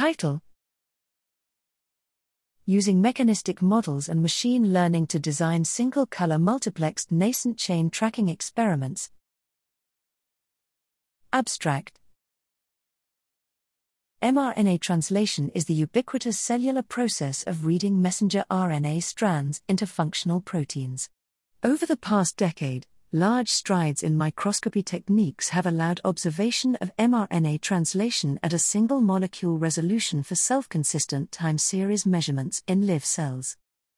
Title Using mechanistic models and machine learning to design single color multiplexed nascent chain tracking experiments. Abstract mRNA translation is the ubiquitous cellular process of reading messenger RNA strands into functional proteins. Over the past decade, large strides in microscopy techniques have allowed observation of mRNA translation at a single molecule resolution for self consistent time series measurements in live cells.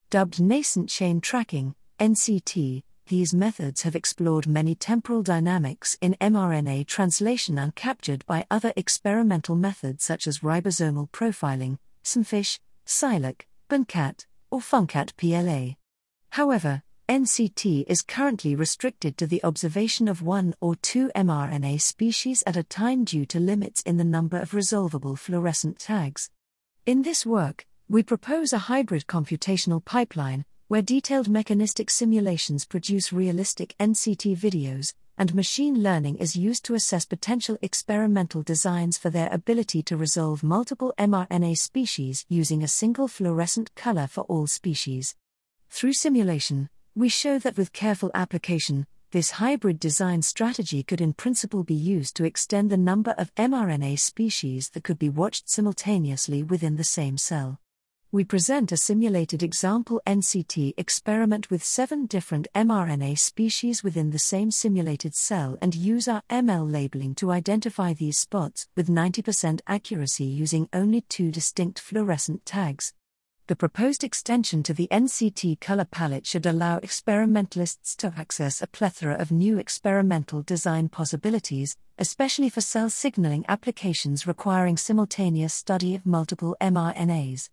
Dubbed nascent chain tracking, NCT, these methods have explored many temporal dynamics in mRNA translation uncaptured by other experimental methods such as ribosomal profiling, smFISH, pSILAC, BONCAT, or FUNCAT PLA. However, NCT is currently restricted to the observation of one or two mRNA species at a time due to limits in the number of resolvable fluorescent tags. In this work, we propose a hybrid computational pipeline where detailed mechanistic simulations produce realistic NCT videos, and machine learning is used to assess potential experimental designs for their ability to resolve multiple mRNA species using a single fluorescent color for all species. Through simulation, we show that with careful application, this hybrid design strategy could in principle be used to extend the number of mRNA species that could be watched simultaneously within the same cell we present a simulated example NCT experiment with seven different mRNA species within the same simulated cell and use our ML labeling to identify these spots with 90% accuracy using only two distinct fluorescent tags. The proposed extension to the NCT color palette should allow experimentalists to access a plethora of new experimental design possibilities, especially for cell signaling applications requiring simultaneous study of multiple mRNAs.